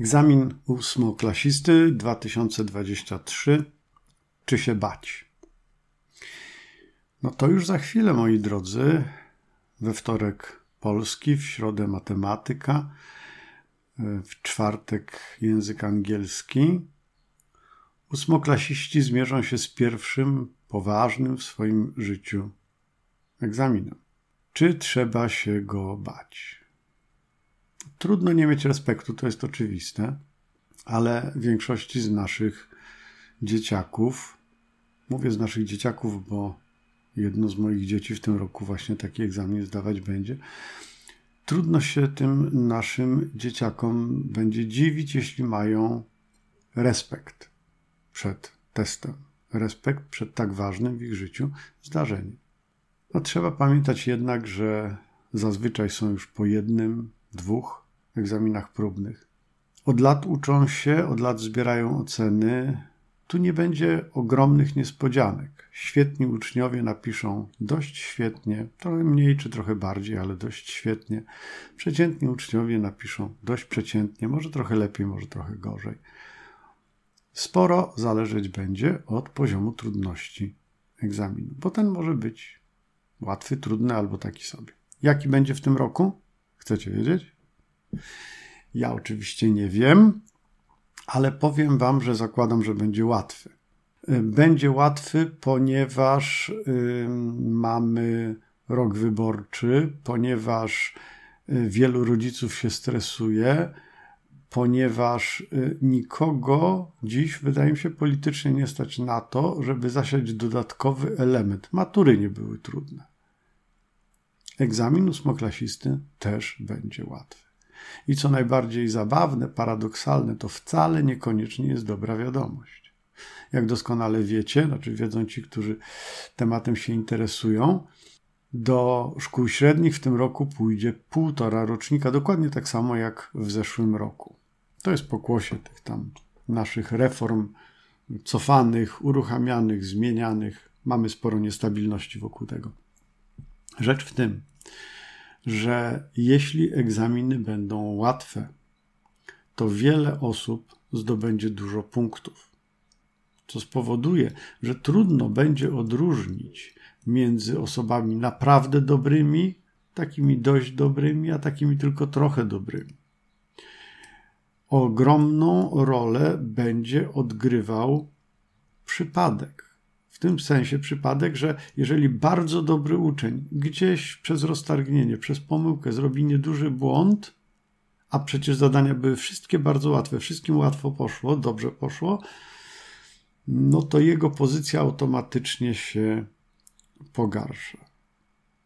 Egzamin ósmoklasisty 2023. Czy się bać? No to już za chwilę, moi drodzy. We wtorek polski, w środę matematyka, w czwartek język angielski. Ósmoklasiści zmierzą się z pierwszym poważnym w swoim życiu egzaminem. Czy trzeba się go bać? Trudno nie mieć respektu, to jest oczywiste, ale większości z naszych dzieciaków, mówię z naszych dzieciaków, bo jedno z moich dzieci w tym roku właśnie taki egzamin zdawać będzie. Trudno się tym naszym dzieciakom będzie dziwić, jeśli mają respekt przed testem, respekt przed tak ważnym w ich życiu zdarzeniem. No, trzeba pamiętać jednak, że zazwyczaj są już po jednym, dwóch egzaminach próbnych. Od lat uczą się, od lat zbierają oceny. Tu nie będzie ogromnych niespodzianek. Świetni uczniowie napiszą dość świetnie, trochę mniej czy trochę bardziej, ale dość świetnie. Przeciętni uczniowie napiszą dość przeciętnie, może trochę lepiej, może trochę gorzej. Sporo zależeć będzie od poziomu trudności egzaminu, bo ten może być łatwy, trudny albo taki sobie. Jaki będzie w tym roku? Chcecie wiedzieć? Ja oczywiście nie wiem, ale powiem Wam, że zakładam, że będzie łatwy. Będzie łatwy, ponieważ y, mamy rok wyborczy, ponieważ y, wielu rodziców się stresuje, ponieważ y, nikogo dziś, wydaje mi się, politycznie nie stać na to, żeby zasiać dodatkowy element. Matury nie były trudne. Egzamin ósmoklasisty też będzie łatwy. I co najbardziej zabawne, paradoksalne, to wcale niekoniecznie jest dobra wiadomość. Jak doskonale wiecie, znaczy wiedzą ci, którzy tematem się interesują, do szkół średnich w tym roku pójdzie półtora rocznika, dokładnie tak samo jak w zeszłym roku. To jest pokłosie tych tam naszych reform cofanych, uruchamianych, zmienianych. Mamy sporo niestabilności wokół tego. Rzecz w tym, że jeśli egzaminy będą łatwe, to wiele osób zdobędzie dużo punktów, co spowoduje, że trudno będzie odróżnić między osobami naprawdę dobrymi, takimi dość dobrymi, a takimi tylko trochę dobrymi. Ogromną rolę będzie odgrywał przypadek w tym sensie przypadek, że jeżeli bardzo dobry uczeń gdzieś przez roztargnienie, przez pomyłkę zrobi nieduży błąd, a przecież zadania były wszystkie bardzo łatwe, wszystkim łatwo poszło, dobrze poszło, no to jego pozycja automatycznie się pogarsza.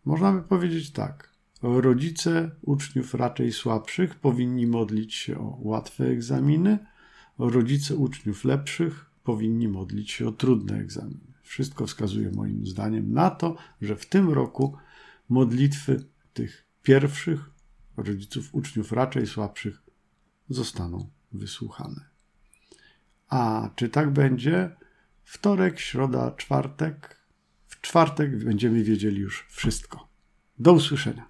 Można by powiedzieć tak. Rodzice uczniów raczej słabszych powinni modlić się o łatwe egzaminy, rodzice uczniów lepszych powinni modlić się o trudne egzaminy. Wszystko wskazuje moim zdaniem na to, że w tym roku modlitwy tych pierwszych rodziców uczniów raczej słabszych zostaną wysłuchane. A czy tak będzie? Wtorek, środa, czwartek. W czwartek będziemy wiedzieli już wszystko. Do usłyszenia.